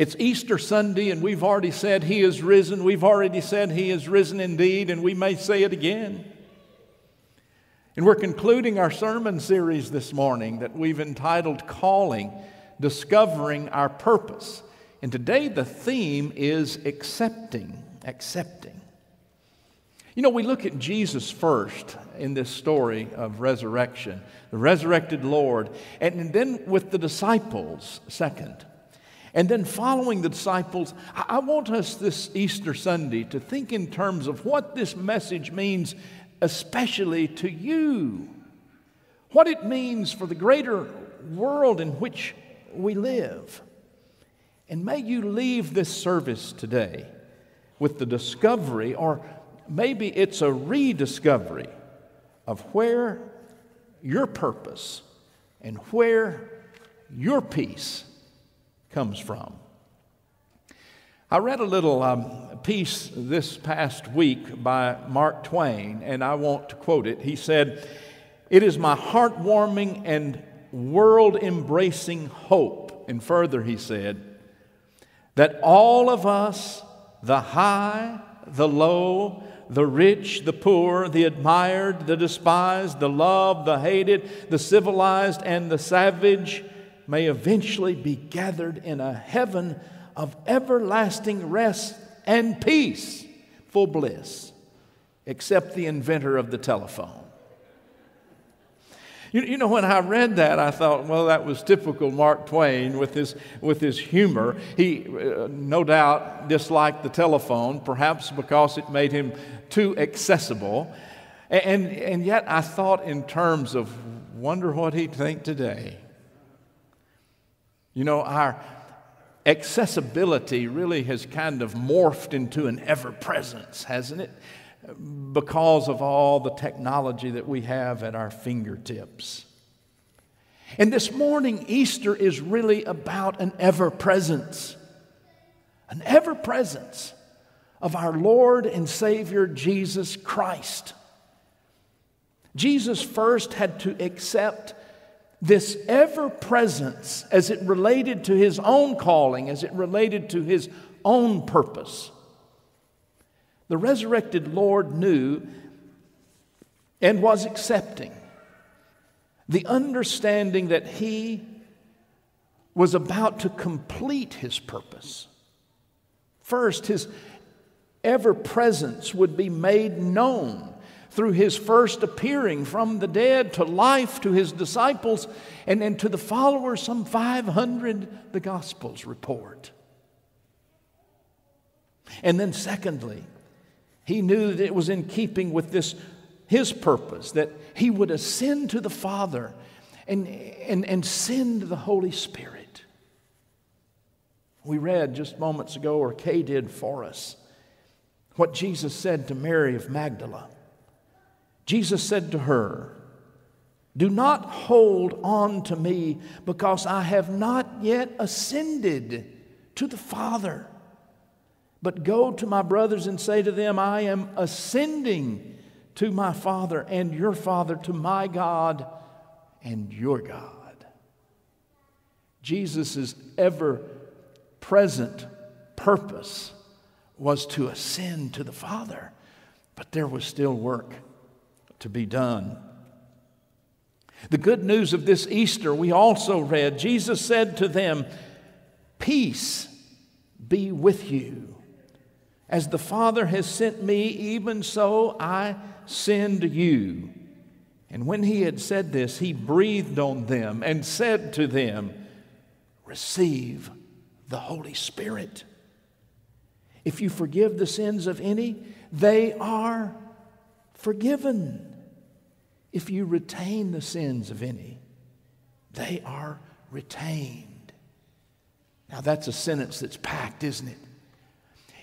It's Easter Sunday, and we've already said He is risen. We've already said He is risen indeed, and we may say it again. And we're concluding our sermon series this morning that we've entitled Calling, Discovering Our Purpose. And today the theme is accepting, accepting. You know, we look at Jesus first in this story of resurrection, the resurrected Lord, and then with the disciples second. And then, following the disciples, I want us this Easter Sunday to think in terms of what this message means, especially to you. What it means for the greater world in which we live. And may you leave this service today with the discovery, or maybe it's a rediscovery, of where your purpose and where your peace comes from. I read a little um, piece this past week by Mark Twain, and I want to quote it. He said, It is my heartwarming and world embracing hope. And further, he said, that all of us, the high, the low, the rich, the poor, the admired, the despised, the loved, the hated, the civilized, and the savage, may eventually be gathered in a heaven of everlasting rest and peace, full bliss, except the inventor of the telephone. You, you know, when I read that, I thought, well, that was typical Mark Twain with his, with his humor. He, uh, no doubt, disliked the telephone, perhaps because it made him too accessible. And, and yet, I thought in terms of wonder what he'd think today. You know, our accessibility really has kind of morphed into an ever presence, hasn't it? Because of all the technology that we have at our fingertips. And this morning, Easter is really about an ever presence, an ever presence of our Lord and Savior Jesus Christ. Jesus first had to accept this ever presence as it related to his own calling, as it related to his own purpose. The resurrected Lord knew and was accepting the understanding that he was about to complete his purpose. First, his ever presence would be made known through his first appearing from the dead to life to his disciples and then to the followers, some 500, the Gospels report. And then, secondly, he knew that it was in keeping with this, his purpose, that he would ascend to the Father and, and, and send the Holy Spirit. We read just moments ago, or Kay did for us, what Jesus said to Mary of Magdala. Jesus said to her, Do not hold on to me because I have not yet ascended to the Father. But go to my brothers and say to them, I am ascending to my Father and your Father, to my God and your God. Jesus' ever present purpose was to ascend to the Father, but there was still work to be done. The good news of this Easter, we also read, Jesus said to them, Peace be with you. As the Father has sent me, even so I send you. And when he had said this, he breathed on them and said to them, Receive the Holy Spirit. If you forgive the sins of any, they are forgiven. If you retain the sins of any, they are retained. Now, that's a sentence that's packed, isn't it?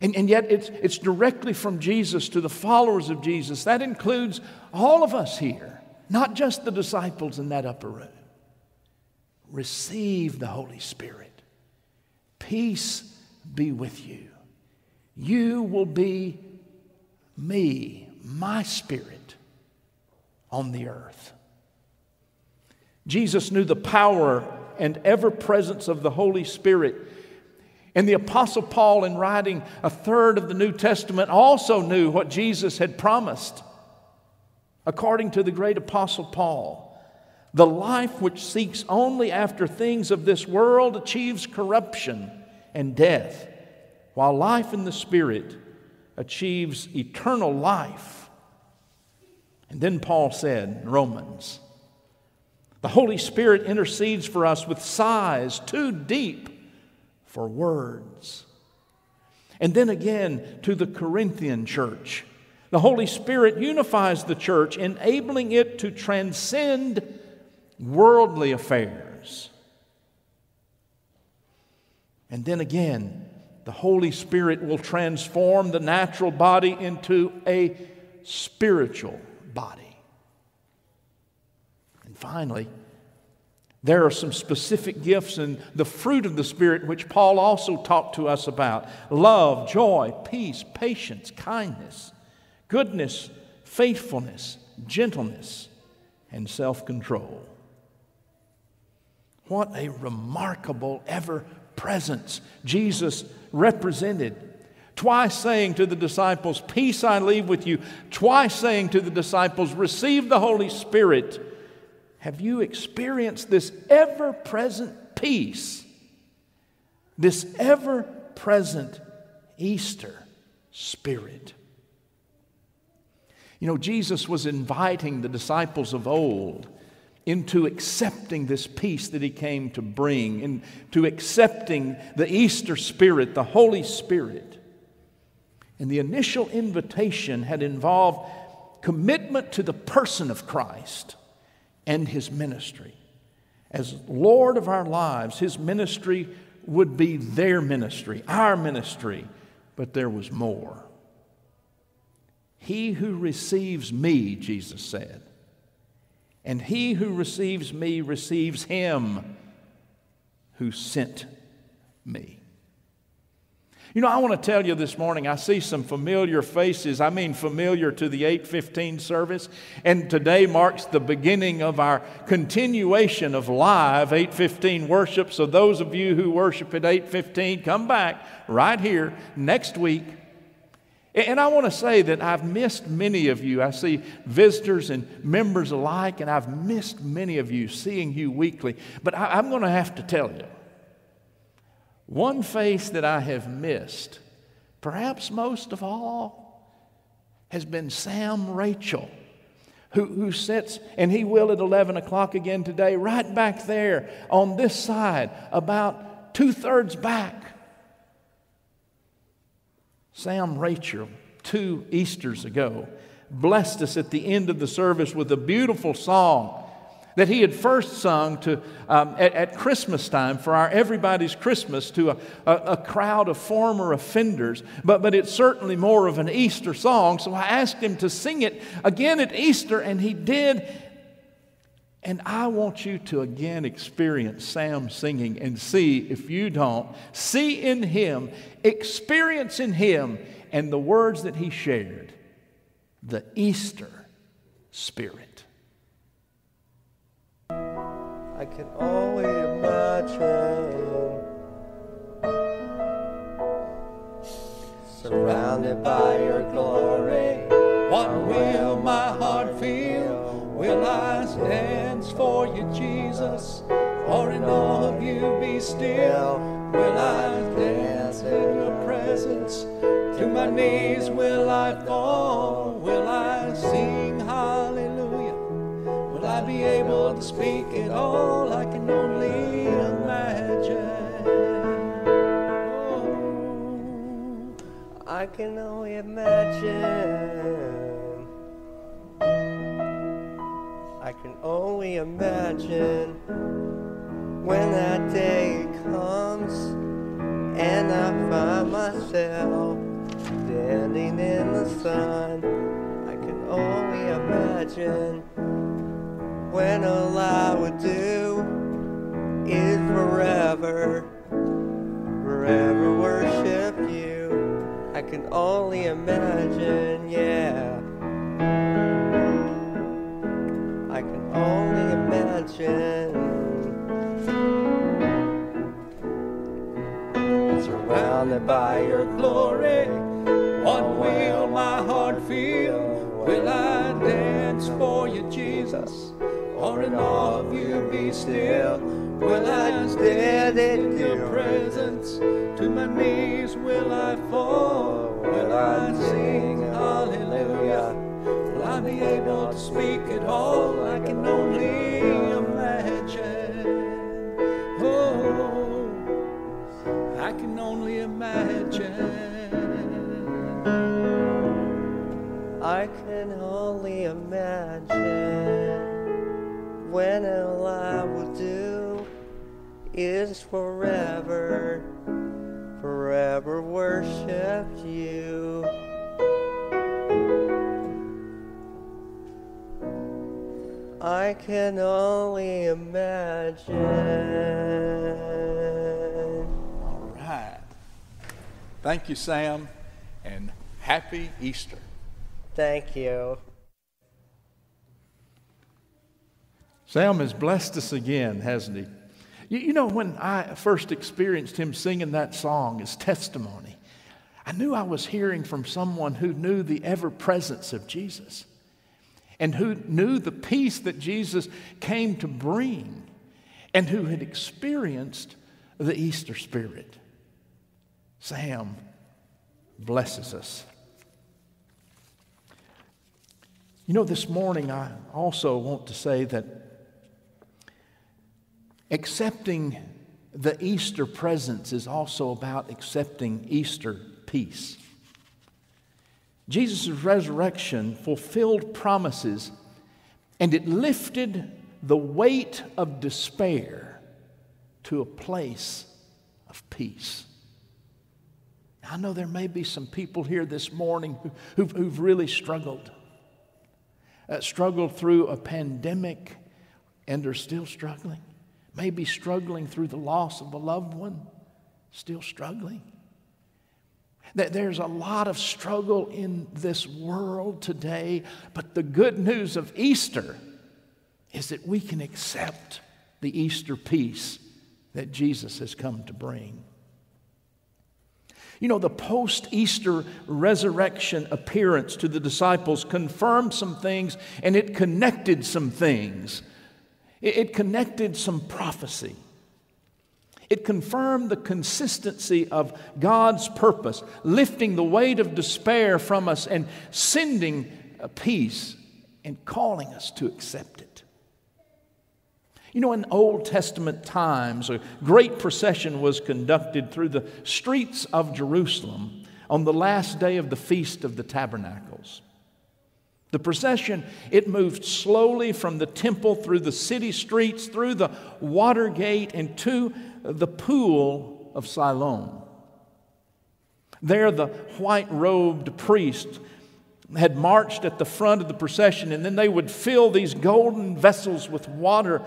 And, and yet, it's, it's directly from Jesus to the followers of Jesus. That includes all of us here, not just the disciples in that upper room. Receive the Holy Spirit. Peace be with you. You will be me, my spirit on the earth. Jesus knew the power and ever presence of the Holy Spirit. And the Apostle Paul, in writing a third of the New Testament, also knew what Jesus had promised. According to the great Apostle Paul, the life which seeks only after things of this world achieves corruption and death, while life in the Spirit achieves eternal life. And then Paul said Romans, the Holy Spirit intercedes for us with sighs too deep for words. And then again to the Corinthian church. The Holy Spirit unifies the church, enabling it to transcend worldly affairs. And then again, the Holy Spirit will transform the natural body into a spiritual body. And finally, there are some specific gifts and the fruit of the Spirit which Paul also talked to us about love, joy, peace, patience, kindness, goodness, faithfulness, gentleness, and self control. What a remarkable ever presence Jesus represented. Twice saying to the disciples, Peace I leave with you. Twice saying to the disciples, Receive the Holy Spirit. Have you experienced this ever present peace? This ever present Easter spirit? You know, Jesus was inviting the disciples of old into accepting this peace that he came to bring, into accepting the Easter Spirit, the Holy Spirit. And the initial invitation had involved commitment to the person of Christ and his ministry. As Lord of our lives, his ministry would be their ministry, our ministry, but there was more. He who receives me, Jesus said, and he who receives me receives him who sent me. You know, I want to tell you this morning, I see some familiar faces. I mean, familiar to the 815 service. And today marks the beginning of our continuation of live 815 worship. So, those of you who worship at 815, come back right here next week and I want to say that I've missed many of you. I see visitors and members alike, and I've missed many of you seeing you weekly. But I, am going to have to tell you one face that I have missed, perhaps most of all, has been Sam Rachel. Who, who sits, and he will at 11 o'clock again today, right back there on this side, about two thirds back. Sam Rachel, two Easters ago, blessed us at the end of the service with a beautiful song that he had first sung to, um, at, at, Christmas time for our Everybody's Christmas to a, a, a, crowd of former offenders, but, but it's certainly more of an Easter song. So I asked him to sing it again at Easter, and he did. And I want you to again experience Sam singing and see if you don't. See in him, experience in him, and the words that he shared the Easter spirit. I can only imagine surrounded by your glory. What will my heart feel? Will I dance for you, Jesus? Or in all of you be still? Will I dance in your presence? To my knees will I fall? Speak it all? I can only imagine. Oh, I can only imagine. I can only imagine when that day comes and I find myself standing in the sun. I can only imagine when all I would do is forever, forever worship you. I can only imagine, yeah. I can only imagine. surrounded by your glory. What will my heart feel? Will I dance for you, Jesus? Or in all of you be still? Will I stand in your presence? To my knees will I fall? Will I sing hallelujah? Will I be able to speak at all? I can only imagine. Oh, I can only imagine. I can only imagine when all I will do is forever, forever worship you. I can only imagine. All right. Thank you, Sam, and happy Easter. Thank you. Sam has blessed us again, hasn't he? You, you, know, when I first experienced him singing that song as testimony, I knew I was hearing from someone who knew the ever presence of Jesus and who knew the peace that Jesus came to bring and who had experienced the Easter spirit. Sam blesses us. You know, this morning I also want to say that accepting the Easter presence is also about accepting Easter peace. Jesus' resurrection fulfilled promises and it lifted the weight of despair to a place of peace. I know there may be some people here this morning who've, who've really struggled, uh, struggled through a pandemic and are still struggling, maybe struggling through the loss of a loved one, still struggling. That there's a lot of struggle in this world today, but the good news of Easter is that we can accept the Easter peace that Jesus has come to bring. You know, the post Easter resurrection appearance to the disciples confirmed some things and it connected some things. It connected some prophecy. It confirmed the consistency of God's purpose, lifting the weight of despair from us and sending a peace and calling us to accept it. You know, in Old Testament times, a great procession was conducted through the streets of Jerusalem on the last day of the Feast of the Tabernacles. The procession, it moved slowly from the temple through the city streets, through the water gate, and to the pool of Siloam. There, the white robed priest had marched at the front of the procession, and then they would fill these golden vessels with water.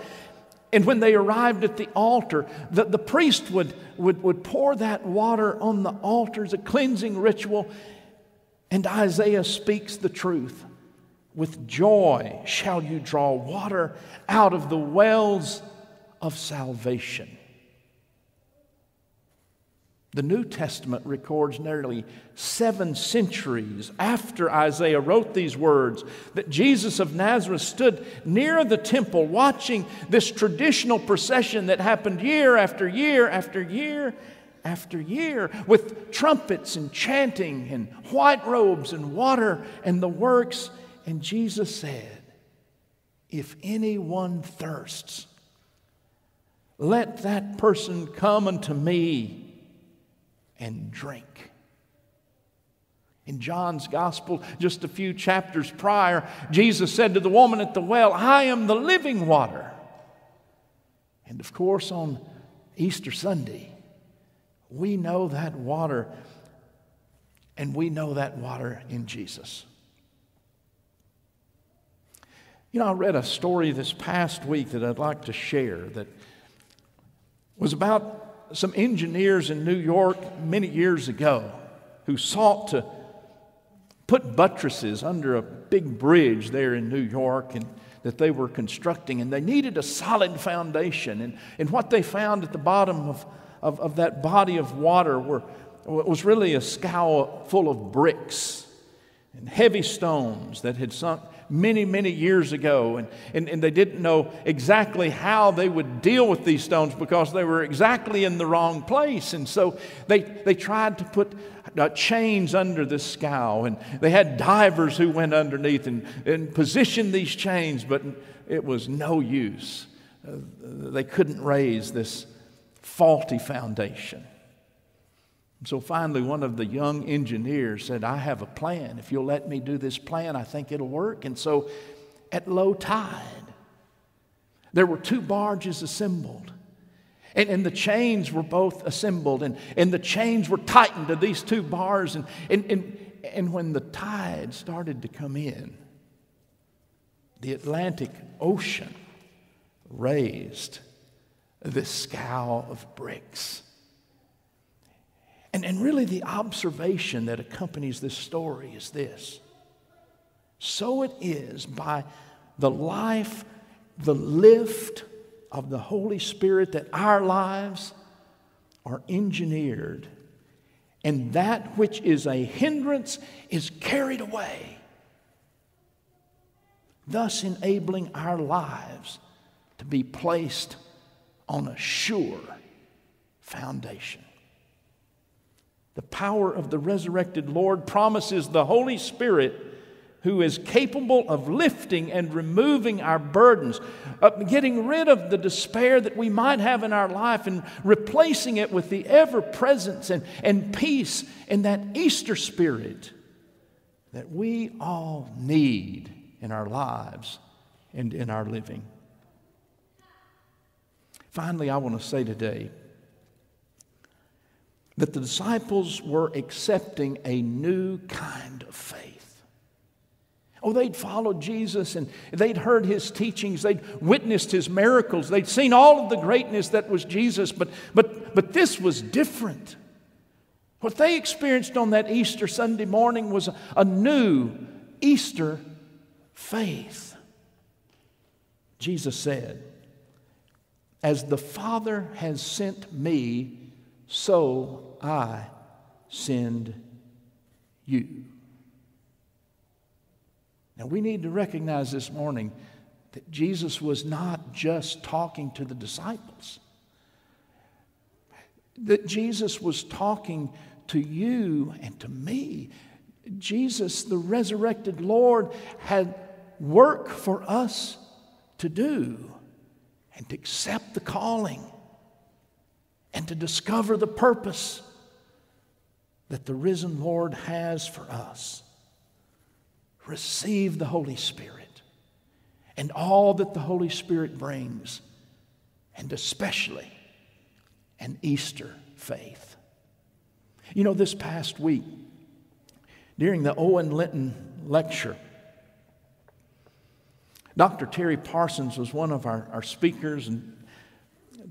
And when they arrived at the altar, the, the priest would, would, would pour that water on the altar as a cleansing ritual. And Isaiah speaks the truth. With joy shall you draw water out of the wells of salvation. The New Testament records nearly seven centuries after Isaiah wrote these words that Jesus of Nazareth stood near the temple watching this traditional procession that happened year after year after year after year with trumpets and chanting and white robes and water and the works. And Jesus said, If anyone thirsts, let that person come unto me and drink. In John's gospel, just a few chapters prior, Jesus said to the woman at the well, I am the living water. And of course, on Easter Sunday, we know that water, and we know that water in Jesus. You know, I read a story this past week that I'd like to share that was about some engineers in New York many years ago who sought to put buttresses under a big bridge there in New York and that they were constructing, and they needed a solid foundation. And, and what they found at the bottom of, of, of that body of water were, was really a scow full of bricks and heavy stones that had sunk many, many years ago. And, and, and they didn't know exactly how they would deal with these stones because they were exactly in the wrong place. And so they, they tried to put uh, chains under the scow, and they had divers who went underneath and, and positioned these chains, but it was no use. Uh, they couldn't raise this faulty foundation. So finally, one of the young engineers said, I have a plan. If you'll let me do this plan, I think it'll work. And so at low tide, there were two barges assembled. And, and the chains were both assembled, and, and the chains were tightened to these two bars. And, and, and, and when the tide started to come in, the Atlantic Ocean raised this scow of bricks. And, and really, the observation that accompanies this story is this so it is by the life, the lift of the Holy Spirit that our lives are engineered, and that which is a hindrance is carried away, thus enabling our lives to be placed on a sure foundation. The power of the resurrected Lord promises the Holy Spirit who is capable of lifting and removing our burdens, of getting rid of the despair that we might have in our life and replacing it with the ever presence and, and peace and that Easter spirit that we all need in our lives and in our living. Finally, I want to say today that the disciples were accepting a new kind of faith. Oh, they'd followed Jesus and they'd heard his teachings, they'd witnessed his miracles, they'd seen all of the greatness that was Jesus, but, but, but this was different. What they experienced on that Easter Sunday morning was a, a new Easter faith. Jesus said, As the Father has sent me, so I send you. Now, we need to recognize this morning that Jesus was not just talking to the disciples, that Jesus was talking to you and to me. Jesus, the resurrected Lord, had work for us to do and to accept the calling and to discover the purpose that the risen Lord has for us. Receive the Holy Spirit and all that the Holy Spirit brings, and especially an Easter faith. You know, this past week, during the Owen Linton lecture, Dr. Terry Parsons was one of our, our speakers, and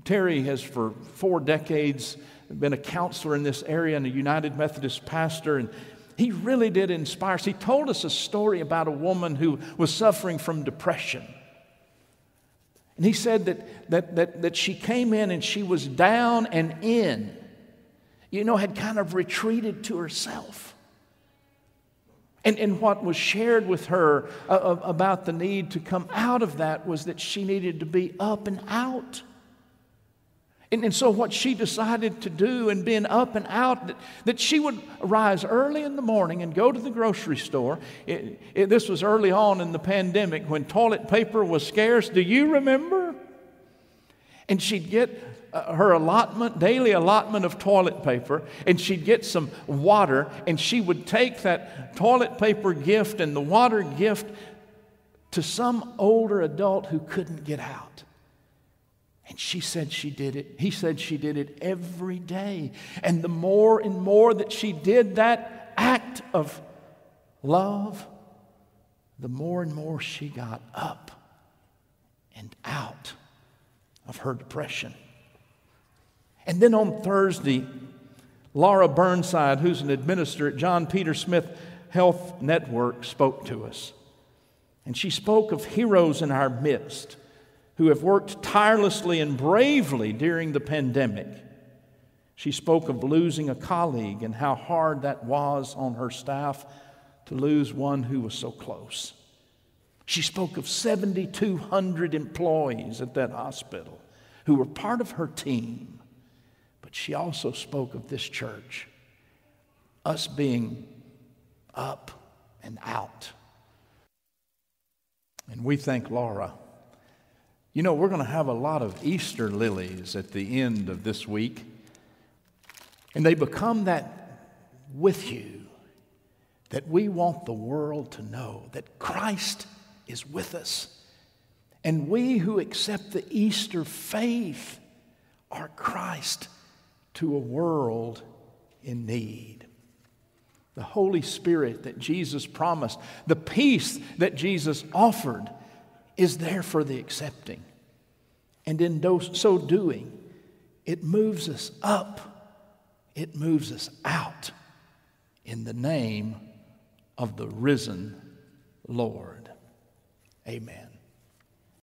Terry has, for four decades, been a counselor in this area and a United Methodist pastor. And he really did inspire us. He told us a story about a woman who was suffering from depression. And he said that, that, that, that she came in and she was down and in, you know, had kind of retreated to herself. And, and what was shared with her uh, about the need to come out of that was that she needed to be up and out. And, and, so, what she decided to do, and being up and out, that, that she would rise early in the morning and go to the grocery store. It, it, this was early on in the pandemic when toilet paper was scarce. Do you remember? And she'd get uh, her allotment, daily allotment of toilet paper, and she'd get some water, and she would take that toilet paper gift and the water gift to some older adult who couldn't get out. And she said she did it. He said she did it every day. And the more and more that she did that act of love, the more and more she got up and out of her depression. And then on Thursday, Laura Burnside, who's an administrator at John Peter Smith Health Network, spoke to us. And she spoke of heroes in our midst who have worked tirelessly and bravely during the pandemic She spoke of losing a colleague and how hard that was on her staff to lose one who was so close. She spoke of 7,200 employees at that hospital who were part of her team. But she also spoke of this church, us being up and out. And we thank Laura. You know, we're going to have a lot of Easter lilies at the end of this week. And they become that with you that we want the world to know that Christ is with us. And we who accept the Easter faith are Christ to a world in need. The Holy Spirit that Jesus promised, the peace that Jesus offered, is there for the accepting. And in so doing, it moves us up it moves us out in the name of the risen Lord. Amen.